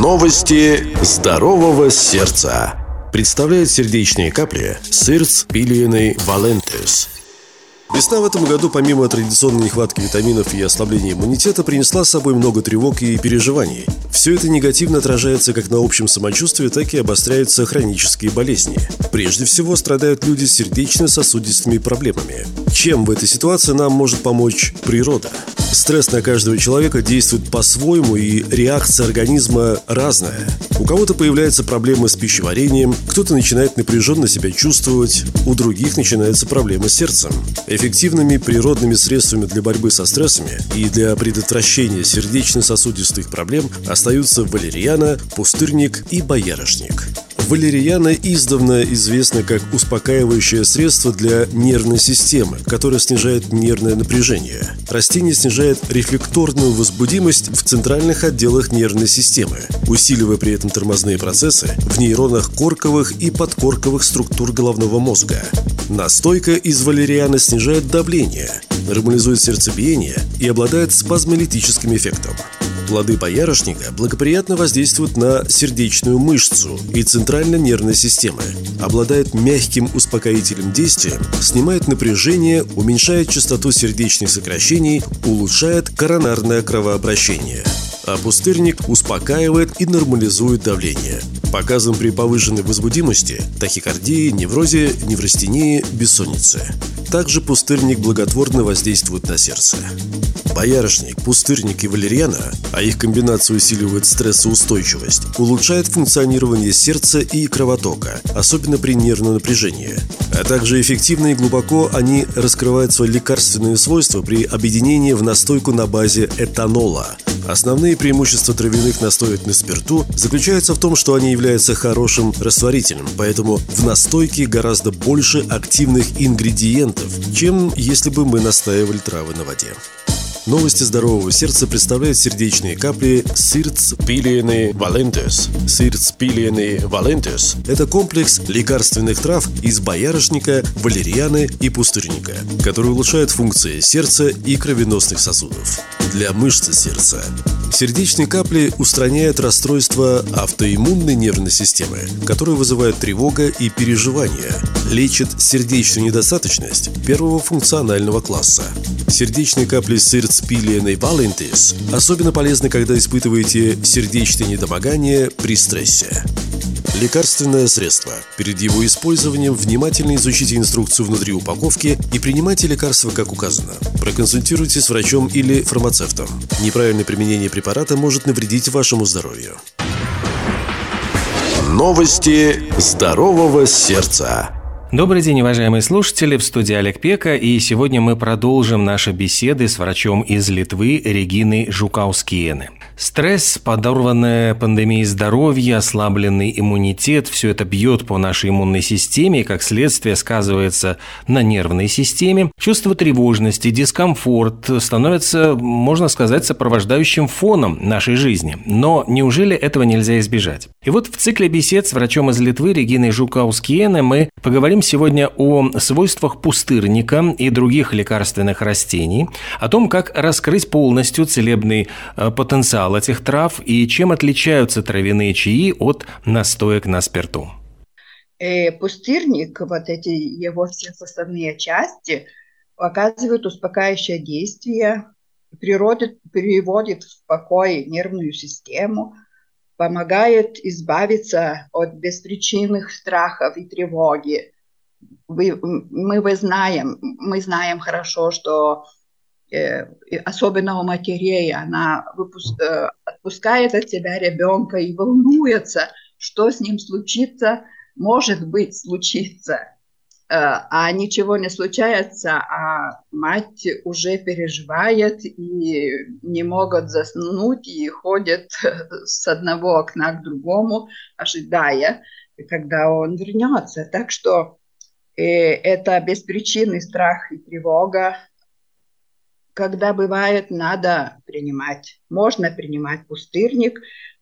Новости здорового сердца. Представляет сердечные капли Сырц Пилиены Валентес – Весна в этом году, помимо традиционной нехватки витаминов и ослабления иммунитета, принесла с собой много тревог и переживаний. Все это негативно отражается как на общем самочувствии, так и обостряются хронические болезни. Прежде всего страдают люди с сердечно-сосудистыми проблемами. Чем в этой ситуации нам может помочь природа? Стресс на каждого человека действует по-своему, и реакция организма разная. У кого-то появляются проблемы с пищеварением, кто-то начинает напряженно себя чувствовать, у других начинаются проблемы с сердцем. Эффективными природными средствами для борьбы со стрессами и для предотвращения сердечно-сосудистых проблем остаются валерьяна, пустырник и боярышник. Валерьяна издавна известна как успокаивающее средство для нервной системы, которое снижает нервное напряжение. Растение снижает рефлекторную возбудимость в центральных отделах нервной системы, усиливая при этом тормозные процессы в нейронах корковых и подкорковых структур головного мозга. Настойка из валерианы снижает давление, нормализует сердцебиение и обладает спазмолитическим эффектом. Плоды боярышника благоприятно воздействуют на сердечную мышцу и центральной нервной системы, обладает мягким успокоительным действием, снимает напряжение, уменьшает частоту сердечных сокращений, улучшает коронарное кровообращение – а пустырник успокаивает и нормализует давление. Показан при повышенной возбудимости, тахикардии, неврозе, неврастении, бессоннице. Также пустырник благотворно воздействует на сердце. Боярышник, пустырник и валерьяна, а их комбинация усиливает стрессоустойчивость, улучшает функционирование сердца и кровотока, особенно при нервном напряжении. А также эффективно и глубоко они раскрывают свои лекарственные свойства при объединении в настойку на базе этанола. Основные преимущества травяных настоек на спирту заключаются в том, что они являются хорошим растворителем, поэтому в настойке гораздо больше активных ингредиентов, чем если бы мы настаивали травы на воде. Новости здорового сердца представляют сердечные капли Сирц Пилиены Валентес. Сирц Пилиены Валентес – это комплекс лекарственных трав из боярышника, валерианы и пустырника, который улучшает функции сердца и кровеносных сосудов. Для мышцы сердца Сердечные капли устраняют расстройства автоиммунной нервной системы, которые вызывают тревога и переживания, лечат сердечную недостаточность первого функционального класса. Сердечные капли И Валентис особенно полезны, когда испытываете сердечное недомогание при стрессе. Лекарственное средство. Перед его использованием внимательно изучите инструкцию внутри упаковки и принимайте лекарства, как указано. Проконсультируйтесь с врачом или фармацевтом. Неправильное применение препарата может навредить вашему здоровью. Новости здорового сердца. Добрый день, уважаемые слушатели, в студии Олег Пека, и сегодня мы продолжим наши беседы с врачом из Литвы Региной Жукаускиены. Стресс, подорванная пандемией здоровья, ослабленный иммунитет – все это бьет по нашей иммунной системе и, как следствие, сказывается на нервной системе. Чувство тревожности, дискомфорт становятся, можно сказать, сопровождающим фоном нашей жизни. Но неужели этого нельзя избежать? И вот в цикле бесед с врачом из Литвы Региной Жукаускиене мы поговорим сегодня о свойствах пустырника и других лекарственных растений, о том, как раскрыть полностью целебный э, потенциал этих трав и чем отличаются травяные чаи от настоек на спирту? Э, пустырник, вот эти его все составные части, оказывают успокаивающее действие, природа переводит в покой нервную систему, помогает избавиться от беспричинных страхов и тревоги. Вы, мы, вы знаем, мы знаем хорошо, что Э, особенно у матерей, она выпуск, э, отпускает от себя ребенка и волнуется, что с ним случится, может быть, случится. Э, а ничего не случается, а мать уже переживает и не могут заснуть и ходят с одного окна к другому, ожидая, когда он вернется. Так что это беспричинный страх и тревога, когда бывает, надо принимать. Можно принимать пустырник,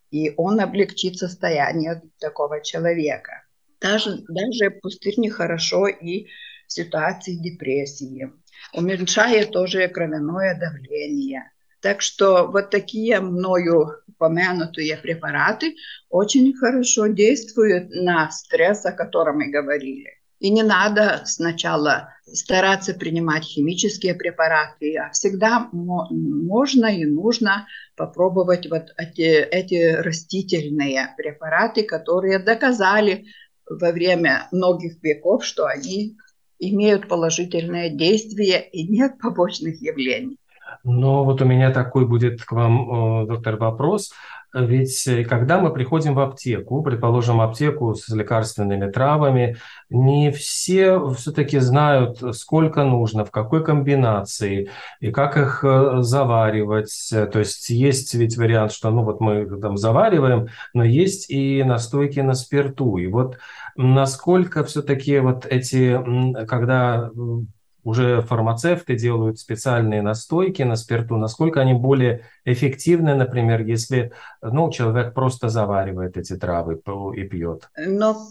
и он облегчит состояние такого человека. Даже, даже пустырник хорошо и в ситуации депрессии. Уменьшает тоже кровяное давление. Так что вот такие мною упомянутые препараты очень хорошо действуют на стресс, о котором мы говорили. И не надо сначала стараться принимать химические препараты, а всегда можно и нужно попробовать вот эти, эти растительные препараты, которые доказали во время многих веков, что они имеют положительное действие и нет побочных явлений. Но вот у меня такой будет к вам, доктор, вопрос. Ведь э, когда мы приходим в аптеку, предположим, аптеку с лекарственными травами, не все все-таки знают, сколько нужно, в какой комбинации и как их э, заваривать. То есть есть ведь вариант, что ну вот мы там завариваем, но есть и настойки на спирту. И вот насколько все-таки вот эти, когда уже фармацевты делают специальные настойки на спирту, насколько они более эффективны, например, если ну, человек просто заваривает эти травы и пьет? Но,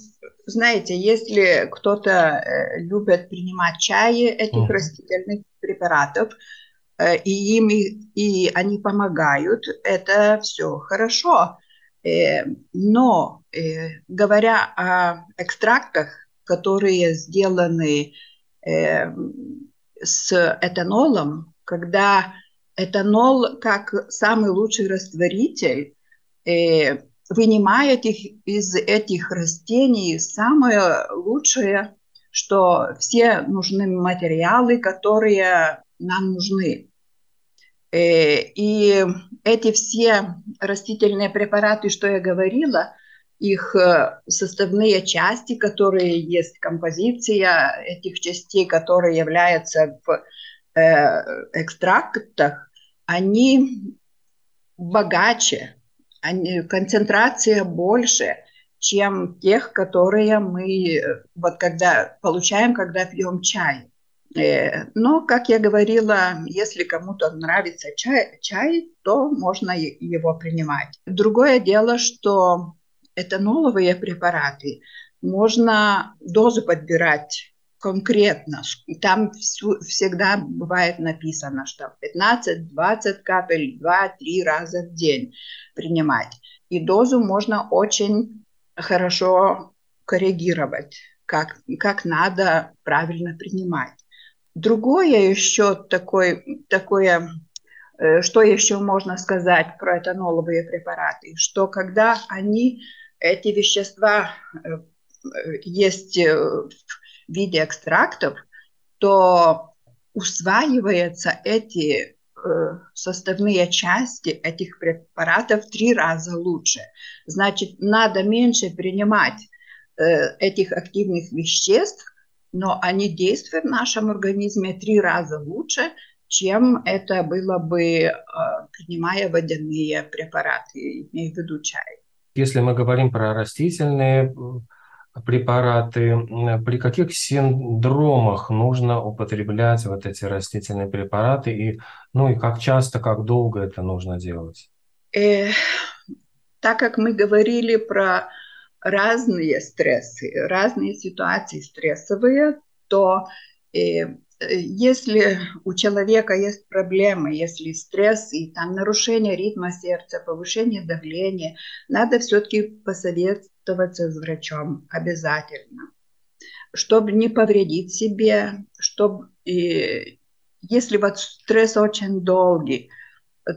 знаете, если кто-то э, любит принимать чаи этих mm. растительных препаратов, э, и им и они помогают, это все хорошо. Э, но говоря о экстрактах, которые сделаны с этанолом, когда этанол, как самый лучший растворитель, э, вынимает их из этих растений самое лучшее, что все нужны материалы, которые нам нужны. Э, и эти все растительные препараты, что я говорила, их э, составные части, которые есть композиция этих частей, которые являются в э, экстрактах, они богаче, они, концентрация больше, чем тех, которые мы э, вот когда получаем, когда пьем чай. Но, как я говорила, если кому-то нравится чай, чай, то можно его принимать. Другое дело, что этаноловые препараты можно дозу подбирать конкретно. Там всегда бывает написано, что 15-20 капель 2-3 раза в день принимать. И дозу можно очень хорошо коррегировать, как, как надо правильно принимать. Другое еще такое, такое, э, что еще можно сказать про этаноловые препараты, что когда они эти вещества э, есть э, в виде экстрактов, то усваиваются эти э, составные части этих препаратов в три раза лучше. Значит, надо меньше принимать этих активных веществ, но они действуют в нашем организме три раза лучше, чем это было бы, принимая водяные препараты, имею в виду чай. Если мы говорим про растительные препараты, при каких синдромах нужно употреблять вот эти растительные препараты и, ну и как часто, как долго это нужно делать? Э, так как мы говорили про разные стрессы, разные ситуации стрессовые, то э, если у человека есть проблемы, если стресс и там нарушение ритма сердца, повышение давления, надо все-таки посоветоваться с врачом обязательно, чтобы не повредить себе, чтобы и, если вот стресс очень долгий,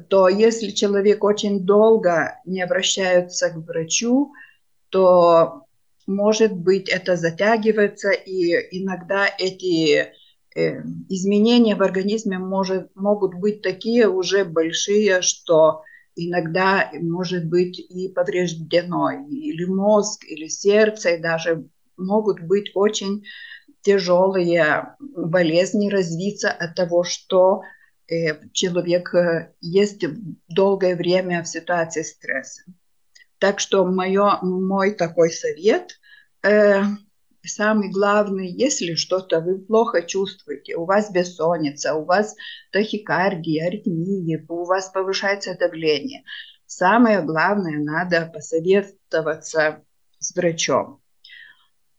то если человек очень долго не обращается к врачу, то может быть это затягивается, и иногда эти Э, изменения в организме может, могут быть такие уже большие, что иногда может быть и повреждено или мозг, или сердце, и даже могут быть очень тяжелые болезни развиться от того, что э, человек э, есть долгое время в ситуации стресса. Так что моё, мой такой совет самый главный, если что-то вы плохо чувствуете, у вас бессонница, у вас тахикардия, аритмия, у вас повышается давление, самое главное, надо посоветоваться с врачом.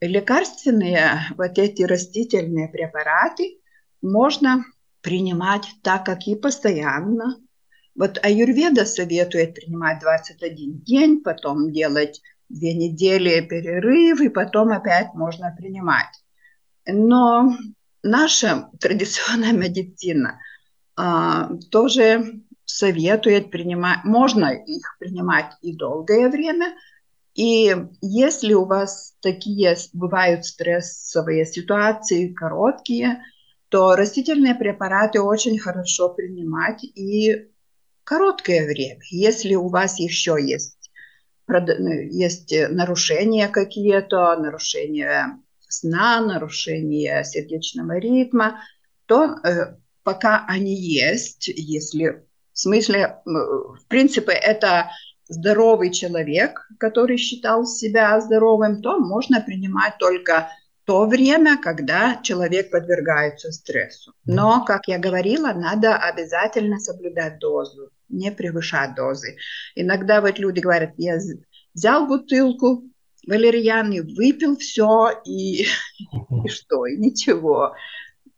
Лекарственные, вот эти растительные препараты можно принимать так, как и постоянно, Вот аюрведа советует принимать 21 день, потом делать две недели перерыв, и потом опять можно принимать. Но наша традиционная медицина а, тоже советует принимать, можно их принимать и долгое время, и если у вас такие бывают стрессовые ситуации, короткие, то растительные препараты очень хорошо принимать и короткое время. Если у вас еще есть, есть нарушения какие-то, нарушения сна, нарушения сердечного ритма, то э, пока они есть, если в смысле, в принципе, это здоровый человек, который считал себя здоровым, то можно принимать только то время, когда человек подвергается стрессу. Но, как я говорила, надо обязательно соблюдать дозу, не превышать дозы. Иногда вот люди говорят, я взял бутылку валерьяны, выпил все, и, и что, и ничего.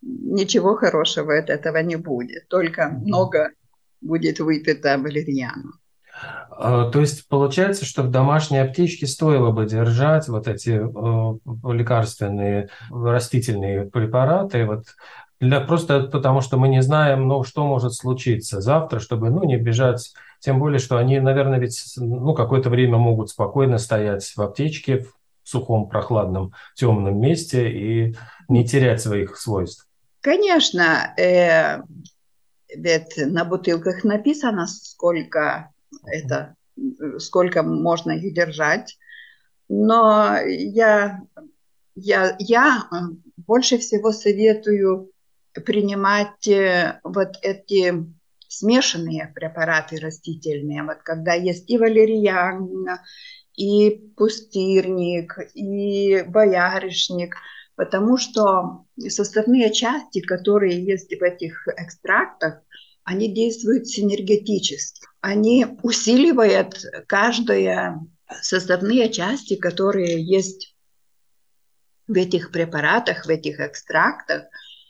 Ничего хорошего от этого не будет, только много будет выпито валерьяну. А, то есть получается, что в домашней аптечке стоило бы держать вот эти э, лекарственные растительные препараты, вот для, просто потому что мы не знаем, ну, что может случиться завтра, чтобы ну, не бежать. Тем более, что они, наверное, ведь ну, какое-то время могут спокойно стоять в аптечке, в сухом, прохладном, темном месте и не терять своих свойств. Конечно, э, ведь на бутылках написано, сколько это, сколько можно их держать. Но я, я, я э, больше всего советую принимать э, вот эти смешанные препараты растительные, вот когда есть и валерьян, и пустырник, и боярышник, потому что составные части, которые есть в этих экстрактах, они действуют синергетически. Они усиливают каждые составные части, которые есть в этих препаратах, в этих экстрактах.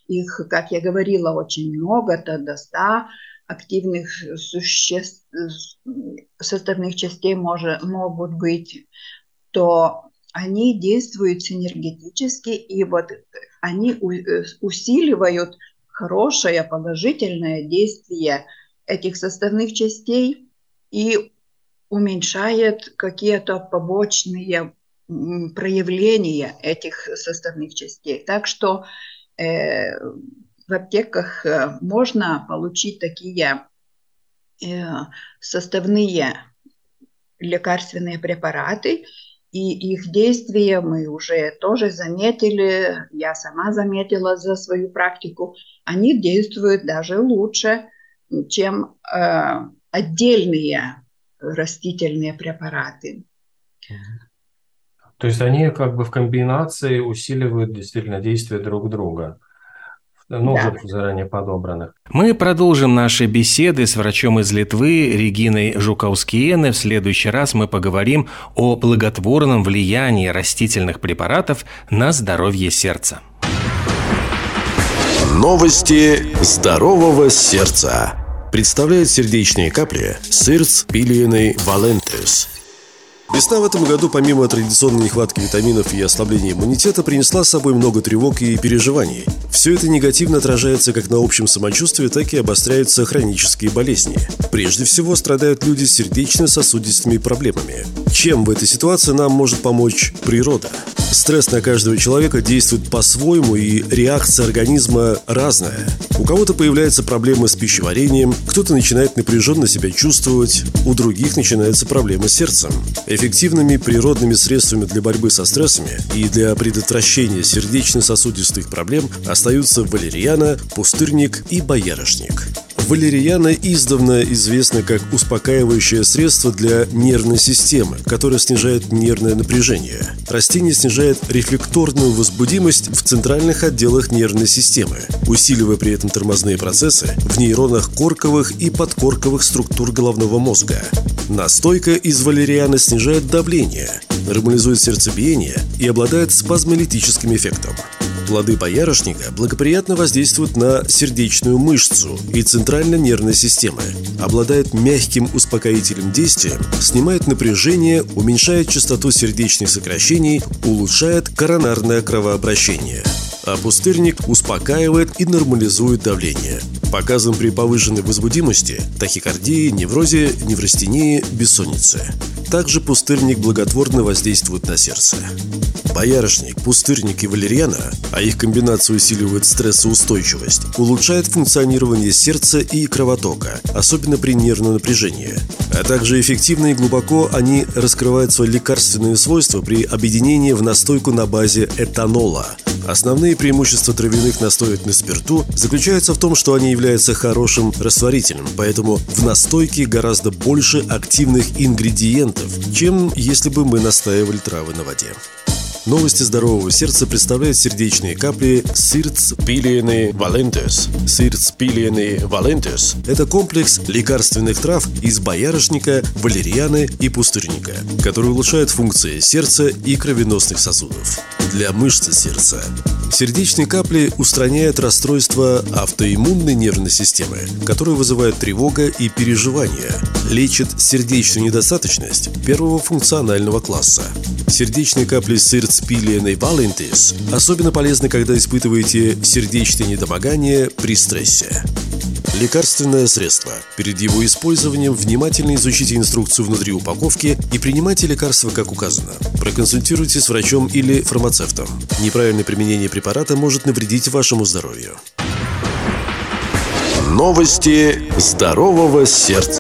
Их, как я говорила, очень много, то до 100 активных существ, составных частей может, могут быть, то они действуют синергетически, и вот они усиливают хорошее, положительное действие этих составных частей и уменьшает какие-то побочные проявления этих составных частей. Так что э, в аптеках э, можно получить такие э, составные лекарственные препараты, и их действия мы уже тоже заметили, я сама заметила за свою практику, они действуют даже лучше, чем э, отдельные растительные препараты. То есть они как бы в комбинации усиливают действительно действие друг друга ну, да. уже заранее подобранных. Мы продолжим наши беседы с врачом из Литвы Региной Жукаускиене. В следующий раз мы поговорим о благотворном влиянии растительных препаратов на здоровье сердца. Новости здорового сердца. Представляют сердечные капли Сырц Пилиеной Валентес – Весна в этом году, помимо традиционной нехватки витаминов и ослабления иммунитета, принесла с собой много тревог и переживаний. Все это негативно отражается как на общем самочувствии, так и обостряются хронические болезни. Прежде всего страдают люди с сердечно-сосудистыми проблемами. Чем в этой ситуации нам может помочь природа? Стресс на каждого человека действует по-своему, и реакция организма разная. У кого-то появляются проблемы с пищеварением, кто-то начинает напряженно себя чувствовать, у других начинаются проблемы с сердцем. Эффективными природными средствами для борьбы со стрессами и для предотвращения сердечно-сосудистых проблем остаются валерьяна, пустырник и боярышник. Валерьяна издавна известна как успокаивающее средство для нервной системы, которое снижает нервное напряжение. Растение снижает рефлекторную возбудимость в центральных отделах нервной системы, усиливая при этом тормозные процессы в нейронах корковых и подкорковых структур головного мозга. Настойка из валерианы снижает давление, нормализует сердцебиение и обладает спазмолитическим эффектом. Плоды боярышника благоприятно воздействуют на сердечную мышцу и центральной нервной системы, обладают мягким успокоительным действием, снимает напряжение, уменьшает частоту сердечных сокращений, улучшает коронарное кровообращение а пустырник успокаивает и нормализует давление. Показан при повышенной возбудимости, тахикардии, неврозе, неврастении, бессоннице. Также пустырник благотворно воздействует на сердце. Боярышник, пустырник и валерьяна, а их комбинация усиливает стрессоустойчивость, улучшает функционирование сердца и кровотока, особенно при нервном напряжении. А также эффективно и глубоко они раскрывают свои лекарственные свойства при объединении в настойку на базе этанола – Основные преимущества травяных настоек на спирту заключаются в том, что они являются хорошим растворителем, поэтому в настойке гораздо больше активных ингредиентов, чем если бы мы настаивали травы на воде. Новости здорового сердца представляют сердечные капли Сирц Пилиены Валентес. Сирц Пилиены Валентес – это комплекс лекарственных трав из боярышника, валерьяны и пустырника, который улучшает функции сердца и кровеносных сосудов. Для мышц сердца Сердечные капли устраняют расстройства автоиммунной нервной системы, которые вызывают тревога и переживания, лечат сердечную недостаточность первого функционального класса. Сердечные капли Сирц Пилиеной Валентис особенно полезны, когда испытываете сердечное недомогание при стрессе. Лекарственное средство. Перед его использованием внимательно изучите инструкцию внутри упаковки и принимайте лекарство как указано. Проконсультируйтесь с врачом или фармацевтом. Неправильное применение препарата может навредить вашему здоровью. Новости здорового сердца.